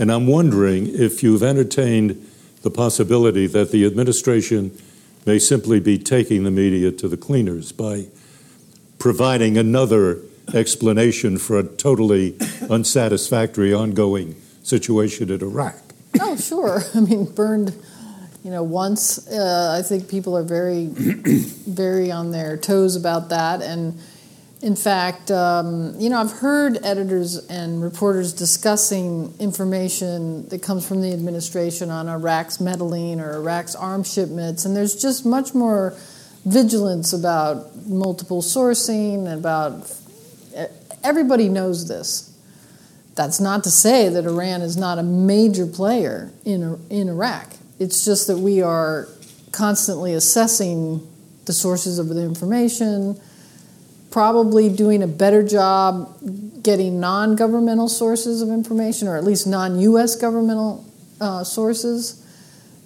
And I'm wondering if you've entertained the possibility that the administration may simply be taking the media to the cleaners by providing another explanation for a totally unsatisfactory ongoing situation in Iraq. Oh, sure. I mean, burned, you know, once. Uh, I think people are very, very on their toes about that. And in fact, um, you know, I've heard editors and reporters discussing information that comes from the administration on Iraq's meddling or Iraq's arms shipments, and there's just much more vigilance about multiple sourcing, and about everybody knows this. That's not to say that Iran is not a major player in, in Iraq. It's just that we are constantly assessing the sources of the information, probably doing a better job getting non governmental sources of information, or at least non US governmental uh, sources,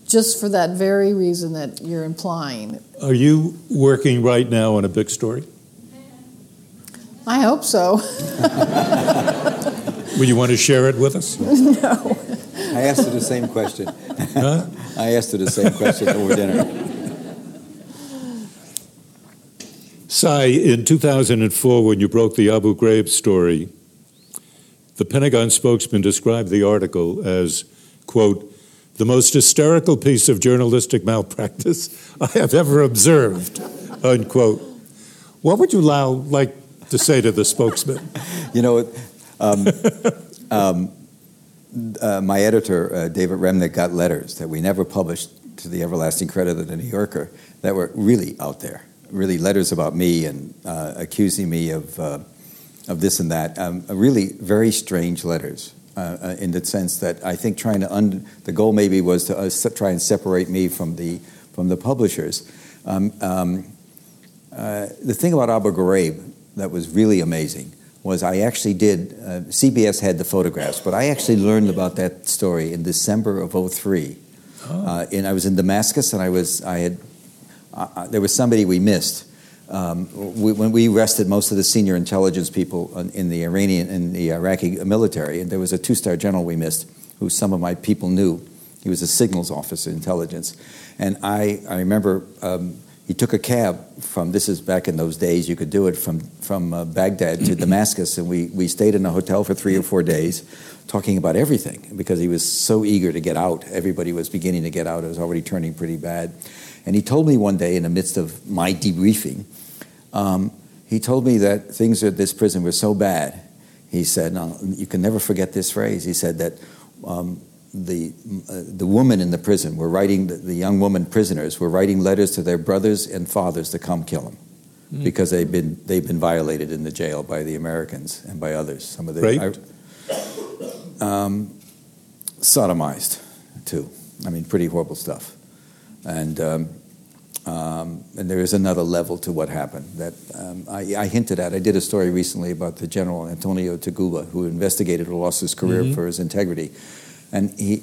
just for that very reason that you're implying. Are you working right now on a big story? I hope so. Would you want to share it with us? no. I asked her the same question. Huh? I asked her the same question over dinner. Sy, in 2004, when you broke the Abu Ghraib story, the Pentagon spokesman described the article as, quote, the most hysterical piece of journalistic malpractice I have ever observed, unquote. What would you allow, like to say to the spokesman? You know, um, um, uh, my editor, uh, David Remnick, got letters that we never published to the everlasting credit of the New Yorker that were really out there, really letters about me and uh, accusing me of, uh, of this and that. Um, really very strange letters. Uh, uh, in the sense that I think trying to un- the goal maybe was to try and separate me from the from the publishers. Um, um, the thing about Abu Ghraib that was really amazing was I actually did, uh, CBS had the photographs, but I actually learned about that story in December of 03. Oh. Uh, and I was in Damascus and I was, I had, uh, uh there was somebody we missed. Um, we, when we arrested most of the senior intelligence people in the Iranian in the Iraqi military, and there was a two-star general we missed, who some of my people knew. He was a signals officer, intelligence, and I, I remember um, he took a cab from this is back in those days you could do it from from uh, Baghdad to Damascus and we we stayed in a hotel for 3 or 4 days talking about everything because he was so eager to get out. Everybody was beginning to get out. It was already turning pretty bad. And he told me one day in the midst of my debriefing um, he told me that things at this prison were so bad. He said no, you can never forget this phrase. He said that um, the, uh, the women in the prison were writing, the, the, young woman prisoners were writing letters to their brothers and fathers to come kill them mm. because they've been, they've been violated in the jail by the Americans and by others. Some of the. Raped? um, sodomized, too. I mean, pretty horrible stuff. And, um, um, and there is another level to what happened that um, I, I, hinted at. I did a story recently about the General Antonio Taguba, who investigated and lost his career mm-hmm. for his integrity and he,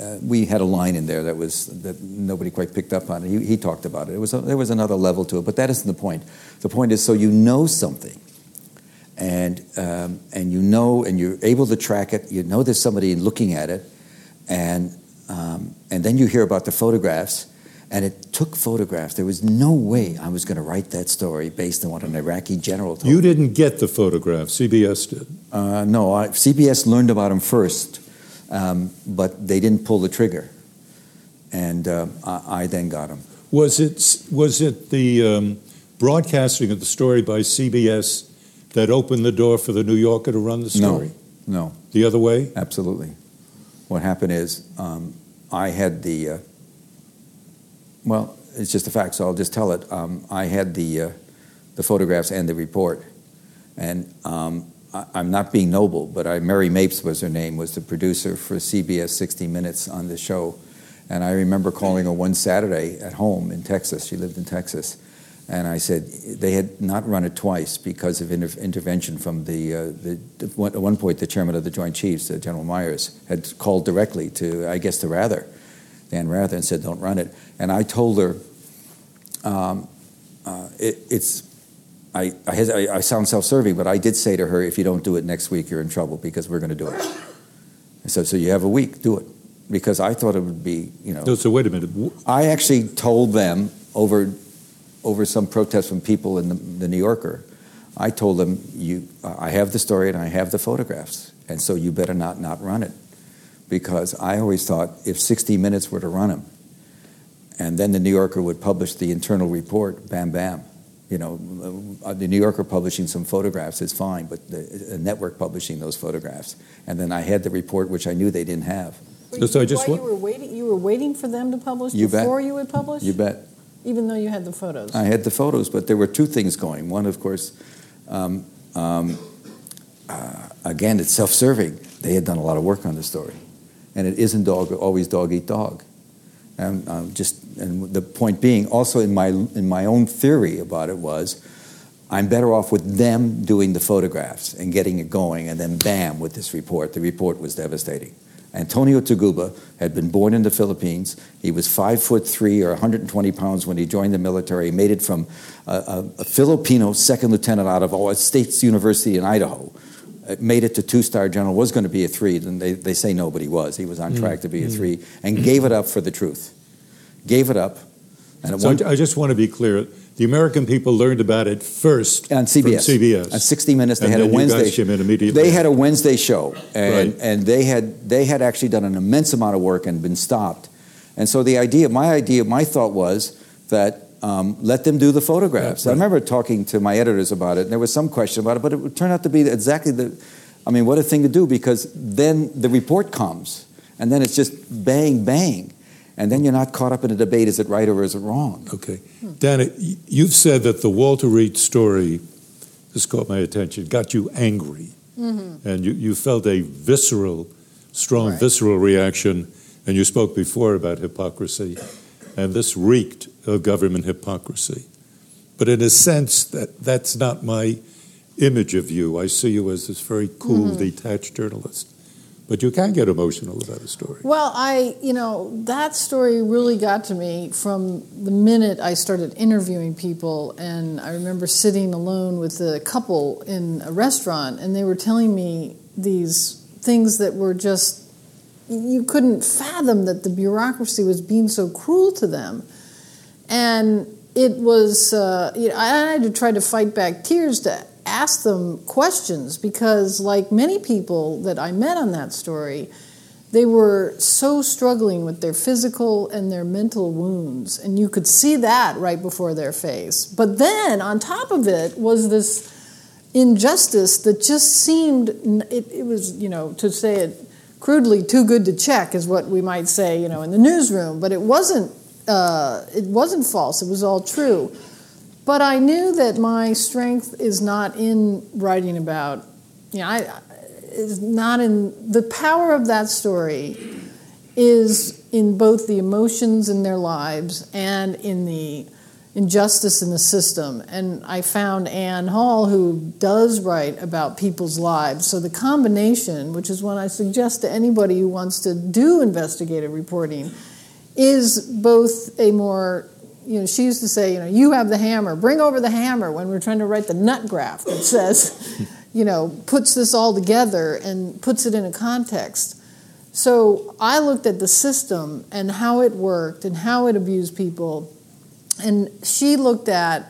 uh, we had a line in there that was that nobody quite picked up on. He, he talked about it. It was a, there was another level to it, but that isn't the point. The point is, so you know something, and um, and you know, and you're able to track it. You know, there's somebody looking at it, and um, and then you hear about the photographs, and it took photographs. There was no way I was going to write that story based on what an Iraqi general told. You didn't get the photographs. CBS did. Uh, no, I, CBS learned about them first um, but they didn't pull the trigger, and uh, I, I, then got them. Was it was it the um, broadcasting of the story by CBS that opened the door for the New Yorker to run the story? No, no. The other way? Absolutely. What happened is um, I had the. Uh, well, it's just a fact, so I'll just tell it. Um, I had the uh, the photographs and the report, and um, I'm not being noble, but I, Mary Mapes was her name, was the producer for CBS 60 Minutes on the show. And I remember calling her one Saturday at home in Texas. She lived in Texas. And I said they had not run it twice because of inter- intervention from the, uh, the, at one point the chairman of the Joint Chiefs, uh, General Myers, had called directly to I guess to Rather, Dan Rather, and said don't run it. And I told her um, uh, it, it's I, I, I sound self-serving, but I did say to her, if you don't do it next week, you're in trouble because we're going to do it. I said, so you have a week, do it. Because I thought it would be, you know. No, so wait a minute. I actually told them over over some protest from people in the, the New Yorker, I told them, "You, I have the story and I have the photographs, and so you better not not run it." because I always thought if 60 Minutes were to run him, and then the New Yorker would publish the internal report, bam, bam. You know, uh, the New Yorker publishing some photographs is fine, but the network publishing those photographs, and then I had the report, which I knew they didn't have. So, so I just you were waiting. You were waiting for them to publish you before bet. you would publish. You bet. Even though you had the photos. I had the photos, but there were two things going. One, of course, um, um, uh, again, it's self-serving. They had done a lot of work on the story and it isn't dog always dog eat dog. And um, just and the point being, also in my in my own theory about it was, I'm better off with them doing the photographs and getting it going, and then bam with this report. The report was devastating. Antonio Taguba had been born in the Philippines. He was five foot three or 120 pounds when he joined the military. He made it from a, a, a Filipino second lieutenant out of a States University in Idaho made it to two star general, was going to be a three, and they, they say nobody was. He was on mm. track to be a mm. three, and gave it up for the truth. Gave it up. And so one, I just want to be clear. The American people learned about it first on CBS. CBS. On 60 Minutes, they and had a Wednesday. show. immediately. They had a Wednesday show, and, right. and they had they had actually done an immense amount of work and been stopped. And so the idea, my idea, my thought was that um, let them do the photographs. right. I remember talking to my editors about it, and there was some question about it, but it would turn out to be exactly the, I mean, what a thing to do because then the report comes, and then it's just bang, bang. And then you're not caught up in a debate is it right or is it wrong? Okay. Dana, you've said that the Walter Reed story, this caught my attention, got you angry. Mm-hmm. And you, you felt a visceral, strong right. visceral reaction, and you spoke before about hypocrisy. And this reeked of government hypocrisy. But in a sense, that, that's not my image of you. I see you as this very cool, mm-hmm. detached journalist. But you can get emotional about a story. Well, I, you know, that story really got to me from the minute I started interviewing people. And I remember sitting alone with a couple in a restaurant, and they were telling me these things that were just, you couldn't fathom that the bureaucracy was being so cruel to them and it was uh, you know, I had to try to fight back tears to ask them questions because, like many people that I met on that story, they were so struggling with their physical and their mental wounds, and you could see that right before their face. But then, on top of it, was this injustice that just seemed it, it was you know to say it crudely too good to check is what we might say you know in the newsroom but it wasn't uh, it wasn't false, it was all true. But I knew that my strength is not in writing about, you know, I, is not in the power of that story is in both the emotions in their lives and in the injustice in the system. And I found Anne Hull, who does write about people's lives. So the combination, which is what I suggest to anybody who wants to do investigative reporting, is both a more you know, she used to say, you know, you have the hammer, bring over the hammer when we're trying to write the nut graph that says, you know, puts this all together and puts it in a context. So I looked at the system and how it worked and how it abused people. And she looked at,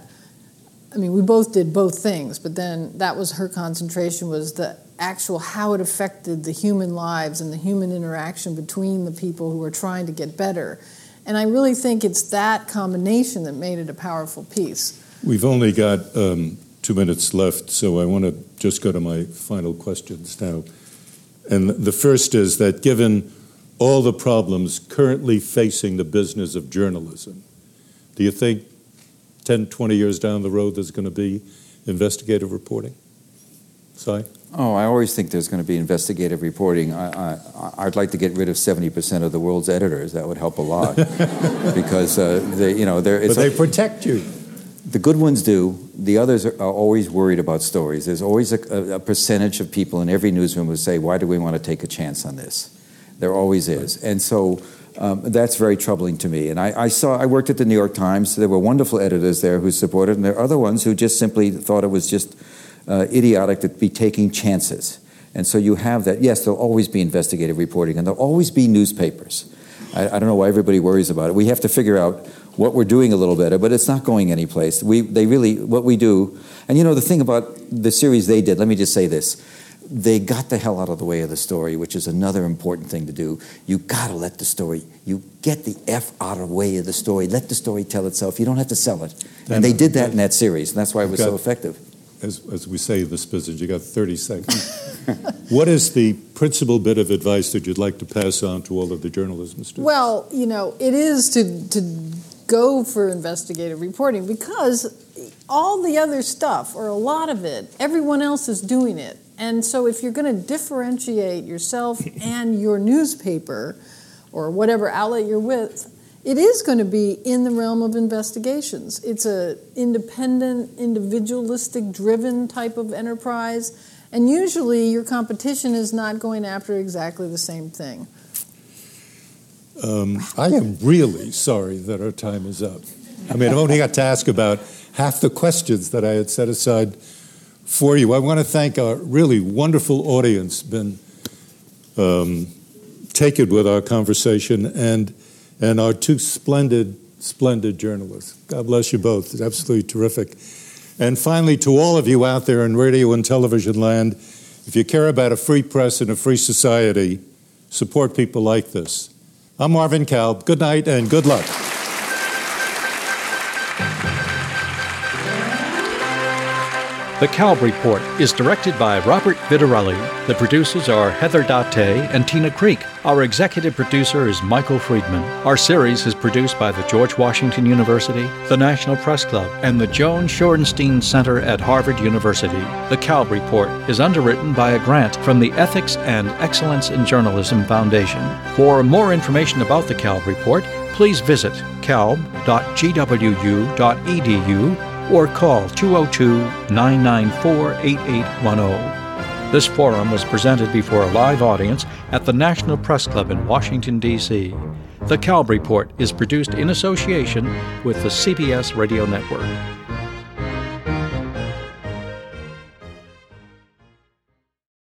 I mean, we both did both things, but then that was her concentration was the actual how it affected the human lives and the human interaction between the people who are trying to get better. And I really think it's that combination that made it a powerful piece. We've only got um, two minutes left, so I want to just go to my final questions now. And the first is that given all the problems currently facing the business of journalism, do you think 10, 20 years down the road there's going to be investigative reporting? Sy? Oh, I always think there's going to be investigative reporting. I, I, would like to get rid of 70% of the world's editors. That would help a lot because uh, they, you know, they're. but they a, protect you. The good ones do. The others are, are always worried about stories. There's always a, a, percentage of people in every newsroom who say, "Why do we want to take a chance on this?" There always is, and so. Um, that's very troubling to me. And I, I, saw, I worked at the New York Times. There were wonderful editors there who supported, and there are other ones who just simply thought it was just uh, idiotic to be taking chances. And so you have that. Yes, there'll always be investigative reporting, and there'll always be newspapers. I, I don't know why everybody worries about it. We have to figure out what we're doing a little better, but it's not going anyplace. We, they really, what we do, and you know, the thing about the series they did, let me just say this. They got the hell out of the way of the story, which is another important thing to do. You gotta let the story, you get the F out of the way of the story. Let the story tell itself. You don't have to sell it. And they did that in that series, and that's why it was so effective. As, as we say in this business, you got 30 seconds. what is the principal bit of advice that you'd like to pass on to all of the journalism students? Well, you know, it is to, to go for investigative reporting because all the other stuff, or a lot of it, everyone else is doing it. And so if you're going to differentiate yourself and your newspaper or whatever outlet you're with, it is going to be in the realm of investigations. It's a independent, individualistic driven type of enterprise, and usually your competition is not going after exactly the same thing. Um, I am really sorry that our time is up. I mean, I've only got to ask about half the questions that I had set aside for you. I want to thank our really wonderful audience, been um, taken with our conversation, and and our two splendid, splendid journalists. God bless you both. It's absolutely terrific. And finally, to all of you out there in radio and television land, if you care about a free press and a free society, support people like this. I'm Marvin Kalb. Good night and good luck. The Kalb Report is directed by Robert Vitarelli. The producers are Heather Date and Tina Creek. Our executive producer is Michael Friedman. Our series is produced by the George Washington University, the National Press Club, and the Joan Shorenstein Center at Harvard University. The Kalb Report is underwritten by a grant from the Ethics and Excellence in Journalism Foundation. For more information about the Kalb Report, please visit kalb.gwu.edu or call 202 994 8810. This forum was presented before a live audience at the National Press Club in Washington, D.C. The Kalb Report is produced in association with the CBS Radio Network.